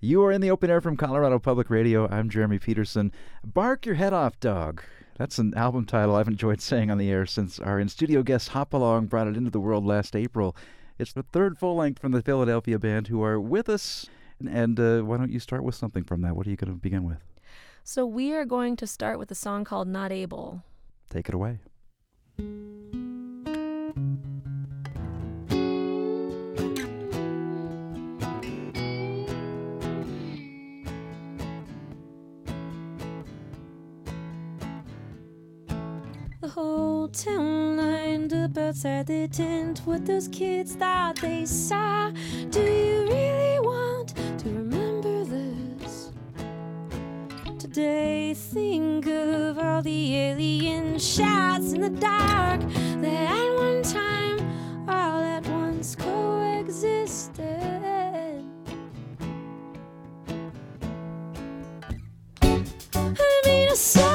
You are in the open air from Colorado Public Radio. I'm Jeremy Peterson. Bark Your Head Off, Dog. That's an album title I've enjoyed saying on the air since our in studio guest Hop Along brought it into the world last April. It's the third full length from the Philadelphia band who are with us. And uh, why don't you start with something from that? What are you going to begin with? So we are going to start with a song called Not Able. Take it away. The whole town lined up outside the tent. with those kids that they saw. Do you really want to remember this? Today, think of all the alien shots in the dark that at one time all at once coexisted. I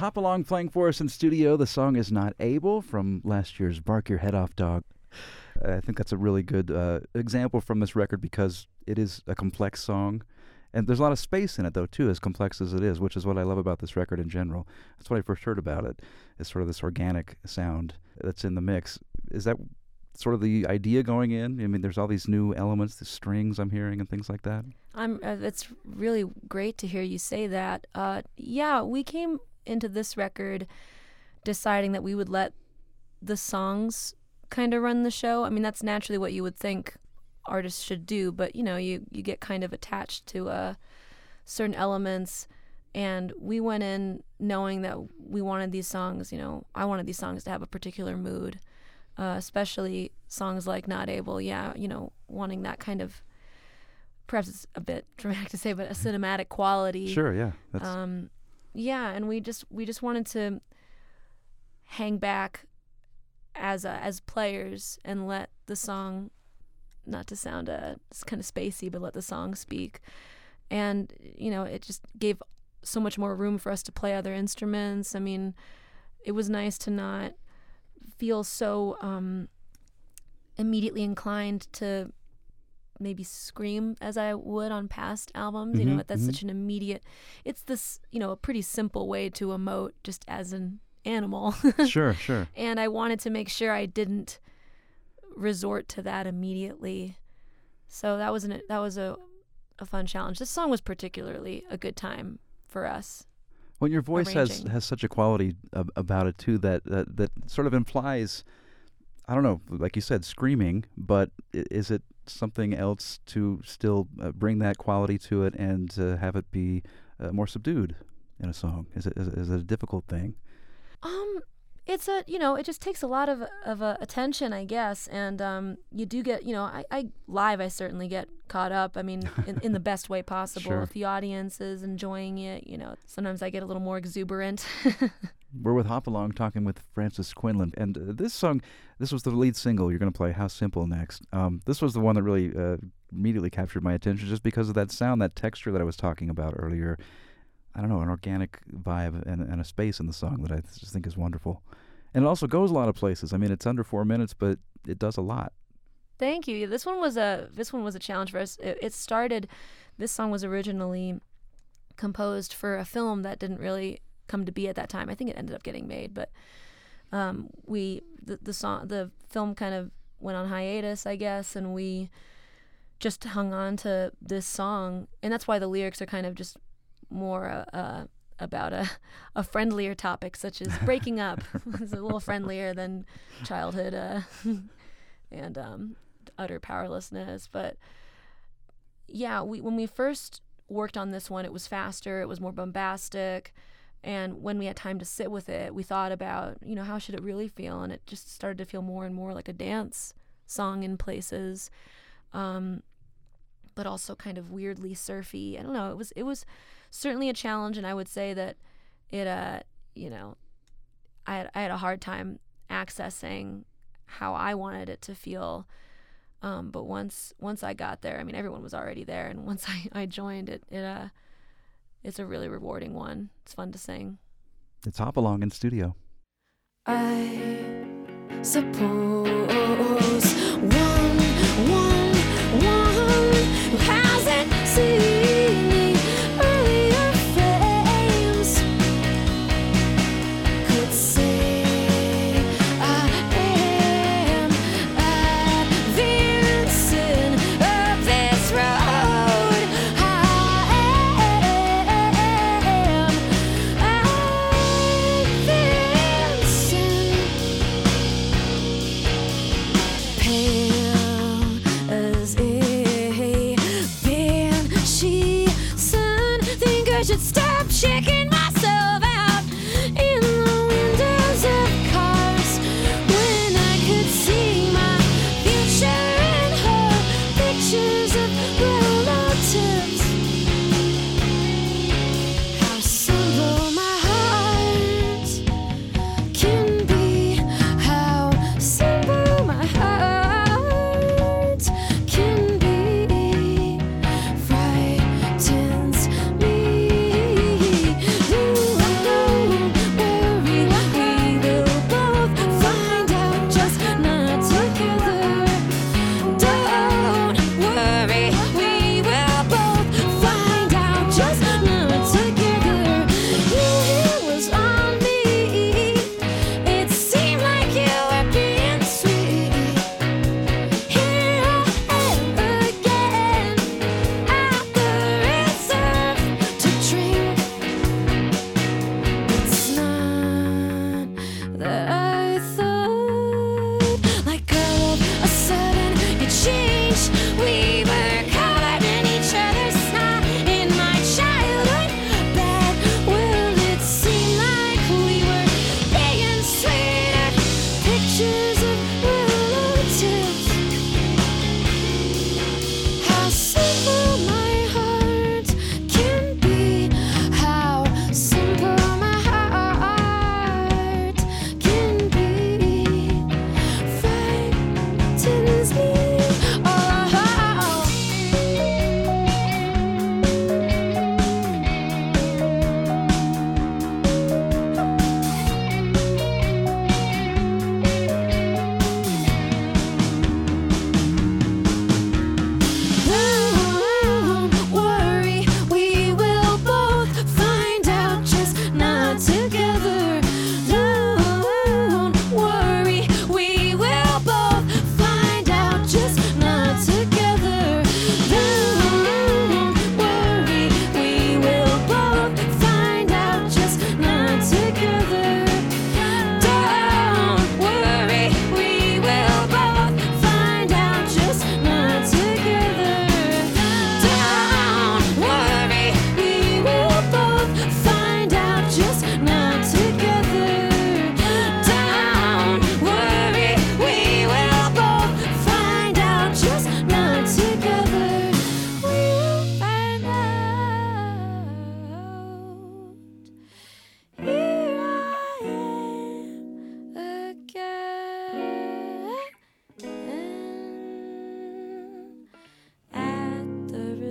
Hop Along playing for us in studio. The song is Not Able from last year's Bark Your Head Off Dog. I think that's a really good uh, example from this record because it is a complex song. And there's a lot of space in it, though, too, as complex as it is, which is what I love about this record in general. That's what I first heard about it, is sort of this organic sound that's in the mix. Is that sort of the idea going in? I mean, there's all these new elements, the strings I'm hearing, and things like that. I'm. Uh, it's really great to hear you say that. Uh, yeah, we came into this record deciding that we would let the songs kind of run the show. I mean, that's naturally what you would think artists should do, but you know, you you get kind of attached to uh, certain elements. And we went in knowing that we wanted these songs. You know, I wanted these songs to have a particular mood, uh, especially songs like "Not Able." Yeah, you know, wanting that kind of perhaps it's a bit dramatic to say, but a cinematic quality. Sure, yeah. That's, Um, yeah, and we just we just wanted to hang back as uh, as players and let the song, not to sound uh, it's kind of spacey, but let the song speak. And you know, it just gave so much more room for us to play other instruments. I mean, it was nice to not feel so um, immediately inclined to maybe scream as I would on past albums. You know, Mhm, that's mhm. such an immediate. It's this, you know, a pretty simple way to emote just as an animal. sure, sure. and I wanted to make sure I didn't resort to that immediately. So that was an that was a a fun challenge. This song was particularly a good time for us. When your voice has arranging. has such a quality ab- about it too that, that that sort of implies, I don't know, like you said, screaming. But is it something else to still uh, bring that quality to it and uh, have it be uh, more subdued in a song? Is it is, it- is it a difficult thing? Um, it's a you know it just takes a lot of of uh, attention, I guess, and um, you do get you know I, I live I certainly get caught up. I mean, in, in the best way possible. Sure. If the audience is enjoying it, you know, sometimes I get a little more exuberant. We're with Hop Along talking with Frances Quinlan, and uh, this song, this was the lead single. You're going to play "How Simple" next. Um, this was the one that really uh, immediately captured my attention, just because of that sound, that texture that I was talking about earlier. I don't know, an organic vibe and, and a space in the song that I just think is wonderful, and it also goes a lot of places. I mean, it's under four minutes, but it does a lot. Thank you. This one was a this one was a challenge for us. It, it started. This song was originally composed for a film that didn't really come to be at that time. I think it ended up getting made, but um, we the, the song the film kind of went on hiatus, I guess, and we just hung on to this song, and that's why the lyrics are kind of just more uh, uh, about a a friendlier topic, such as breaking up. it's a little friendlier than childhood uh, and um, utter powerlessness. But yeah, we when we first worked on this one, it was faster, it was more bombastic. And when we had time to sit with it, we thought about, you know, how should it really feel? And it just started to feel more and more like a dance song in places, um, but also kind of weirdly surfy. I don't know. It was it was certainly a challenge, and I would say that it, uh, you know, I had I had a hard time accessing how I wanted it to feel. Um, but once once I got there, I mean, everyone was already there, and once I, I joined it, it uh, it's a really rewarding one. It's fun to sing. It's Hop Along in studio. I suppose one, one,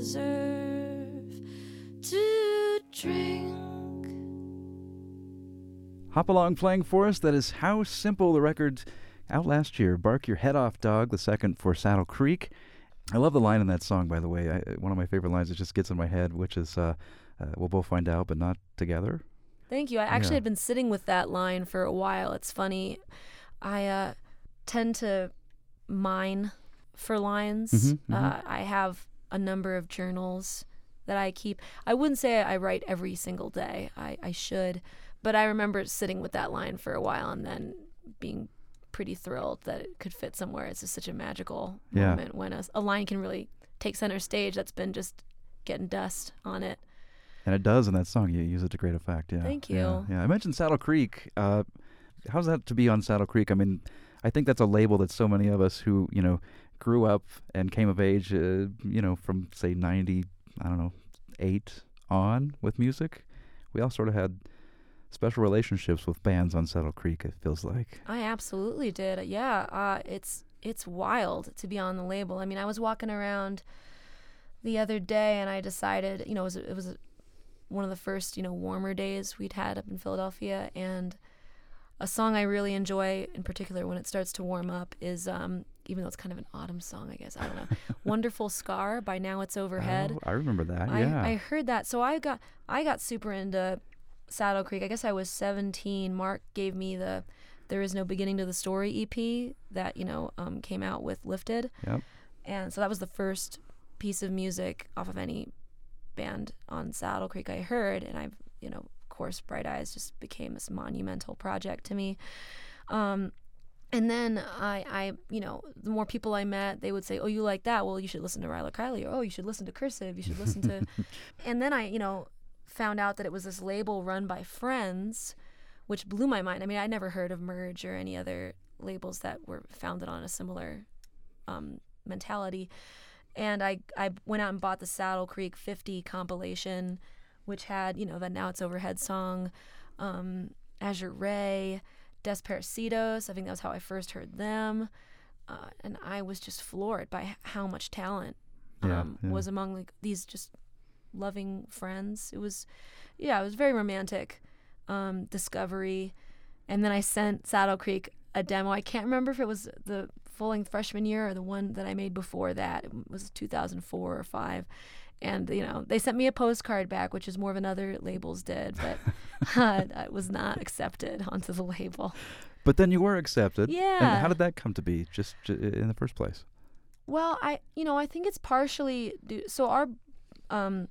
deserve to drink. Hop along playing for us. That is how simple the record's out last year. Bark Your Head Off Dog, the second for Saddle Creek. I love the line in that song, by the way. I, uh, one of my favorite lines that just gets in my head, which is uh, uh, we'll both find out, but not together. Thank you. I actually yeah. had been sitting with that line for a while. It's funny. I uh, tend to mine for lines. Mm-hmm, uh, mm-hmm. I have a number of journals that I keep. I wouldn't say I write every single day. I, I should. But I remember sitting with that line for a while and then being pretty thrilled that it could fit somewhere. It's just such a magical Yeah. moment when a, a line can really take center stage that's been just getting dust on it. And it does in that song. You use it to great effect. Yeah. Thank Yeah, you. Yeah. I mentioned Saddle Creek. Uh, how's that to be on Saddle Creek? I mean, I think that's a label that so many of us who you know grew up and came of age, uh, you know, from say '90, I don't know, eight on with music. We all sort of had special relationships with bands on Saddle Creek. It feels like. I absolutely did. Yeah, uh, it's it's wild to be on the label. I mean, I was walking around the other day and I decided, you know, it was it was one of the first, you know, warmer days we'd had up in Philadelphia and a song I really enjoy in particular when it starts to warm up is um even though it's kind of an autumn song, I guess. I don't know. Wonderful Scar by Now It's Overhead. Oh, I remember that. I, yeah. I heard that. So I got I got super into Saddle Creek. I guess I was 17. Mark gave me the There Is No Beginning to the Story EP that, you know, um, came out with Lifted. Yep. And so that was the first piece of music off of any band on Saddle Creek I heard. And I've, you know, of course, Bright Eyes just became this monumental project to me. Um, and then I, I, you know, the more people I met, they would say, "Oh, you like that? Well, you should listen to Rilo Kiley." Or, "Oh, you should listen to Cursive. You should listen to." and then I, you know, found out that it was this label run by friends, which blew my mind. I mean, I never heard of Merge or any other labels that were founded on a similar um, mentality. And I, I went out and bought the Saddle Creek 50 compilation, which had, you know, the Now It's Overhead song, um, Azure Ray, Desaparecidos. I think that was how I first heard them. Uh, and I was just floored by how much talent Yeah, um, yeah. was among like these just loving friends. It was, yeah, it was very romantic um, discovery. And then I sent Saddle Creek a demo. I can't remember if it was the full length freshman year or the one that I made before that. It was 2004 or five. And you know they sent me a postcard back, which is more than other labels did, but uh, it was not accepted onto the label. but then you were accepted. And Yeah. how did that come to be? Just, j in the first place. Well, I you know I think it's partially due, so our um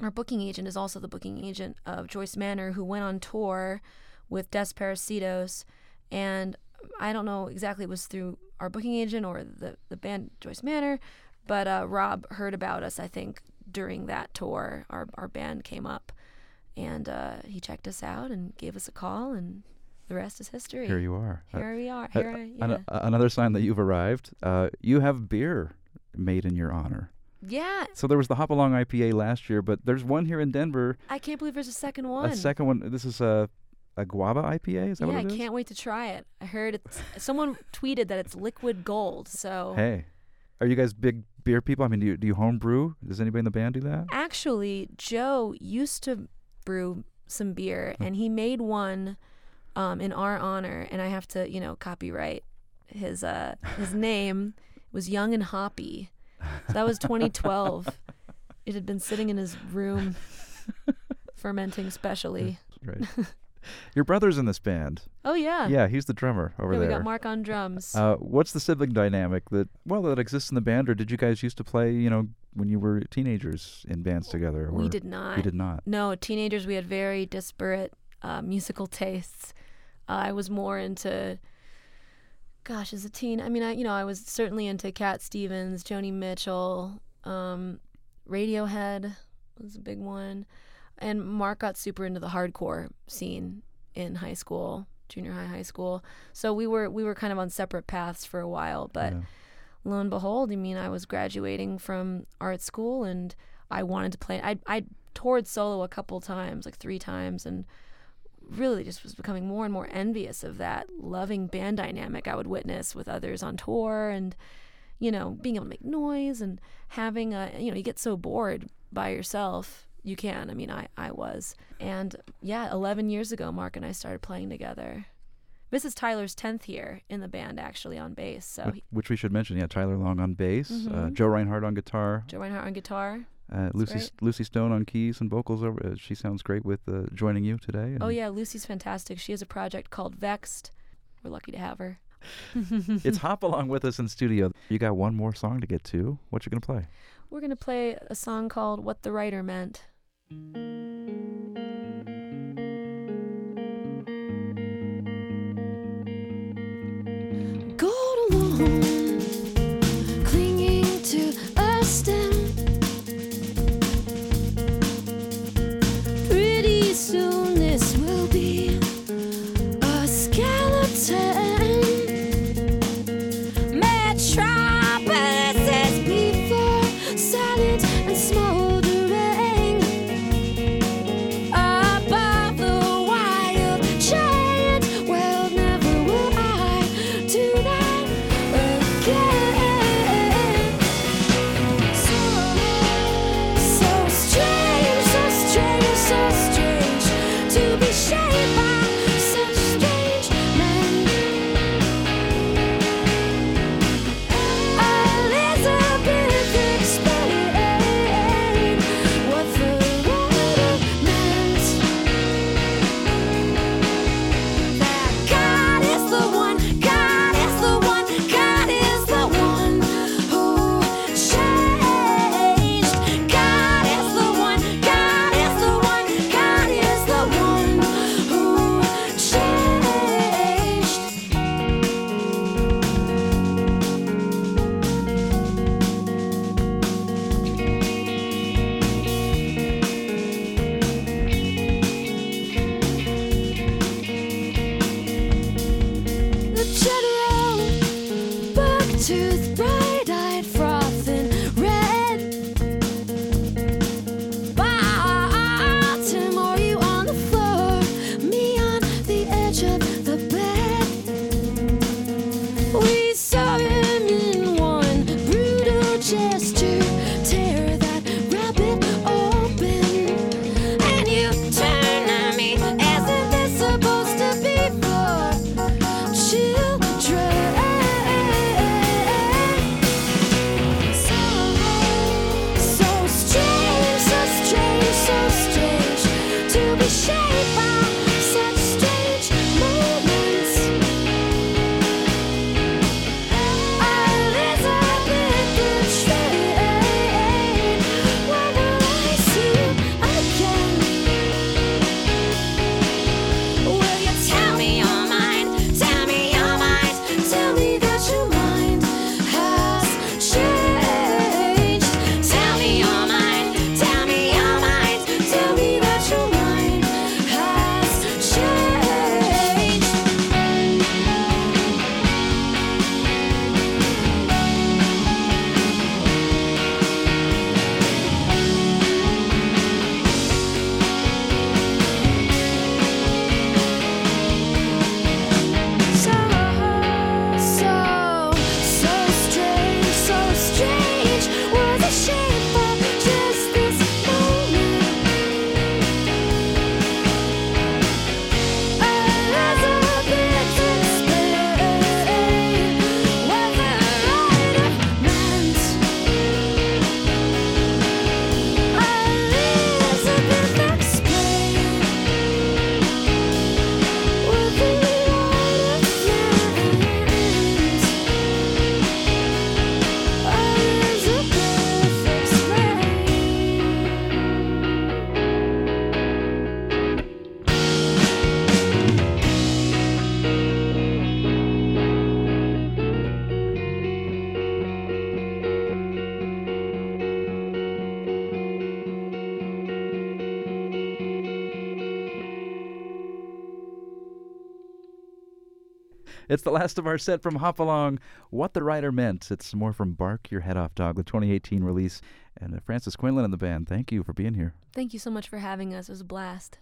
our booking agent is also the booking agent of Joyce Manor, who went on tour with Desaparecidos, and I don't know exactly it was through our booking agent or the the band Joyce Manor, but uh, Rob heard about us. I think during that tour, our our band came up, and uh, he checked us out and gave us a call, and the rest is history. Here you are. Uh, Here we are. Uh, Here I, an- yeah. another sign that you've arrived. Uh, you have beer made in your honor. yeah, So there was the Hopalong IPA last year, but there's one here in Denver. I can't believe there's a second one. A second one. This is a a guava IPA. Is that yeah, what it I can't wait to try it. I heard it's someone tweeted that it's liquid gold. So Hey, are you guys big beer people? I mean, do you, do you home brew? Does anybody in the band do that? actually, Joe used to brew some beer, and he made one um, in our honor. And I have to, you know, copyright his uh, his name It was Young and Hoppy. So that was 2012. it had been sitting in his room, fermenting specially. Right. Your brother's in this band. Oh yeah. Yeah, he's the drummer over Yeah, we there. got Mark on drums. Uh, what's the sibling dynamic that well that exists in the band, or did you guys used to play? You know, when you were teenagers in bands together? We did not. We did not. No, teenagers, we had very disparate uh, musical tastes. Uh, I was more into, gosh, as a teen, I mean, I you know, I was certainly into Cat Stevens, Joni Mitchell, um, Radiohead was a big one, and Mark got super into the hardcore scene in high school, junior high, high school. So we were we were kind of on separate paths for a while, but Yeah. lo and behold, I mean, I was graduating from art school and I wanted to play. I I toured solo a couple times, like three times, and really just was becoming more and more envious of that loving band dynamic I would witness with others on tour and you know being able to make noise and having a you know you get so bored by yourself you can. I mean, I I was, and yeah, 11 years ago, Mark and I started playing together. This is Tyler's 10th year in the band, actually on bass. So he, Which we should mention. Yeah, Tyler Long on bass, uh, Mhm. Joe Reinhardt on guitar, Joe Reinhardt on guitar. uh, Lucy right. Lucy Stone on keys and vocals. Over, uh, she sounds great with uh, joining you today. Oh yeah, Lucy's fantastic. She has a project called Vexed. We're lucky to have her. It's hop along with us in studio. You got one more song to get to. What you gonna play? We're gonna play a song called "What the Writer Meant." Gold strange, It's the last of our set from Hop Along. What the Writer Meant. It's more from Bark Your Head Off Dog, the 2018 release. And uh, Frances Quinlan and the band, thank you for being here. Thank you so much for having us. It was a blast.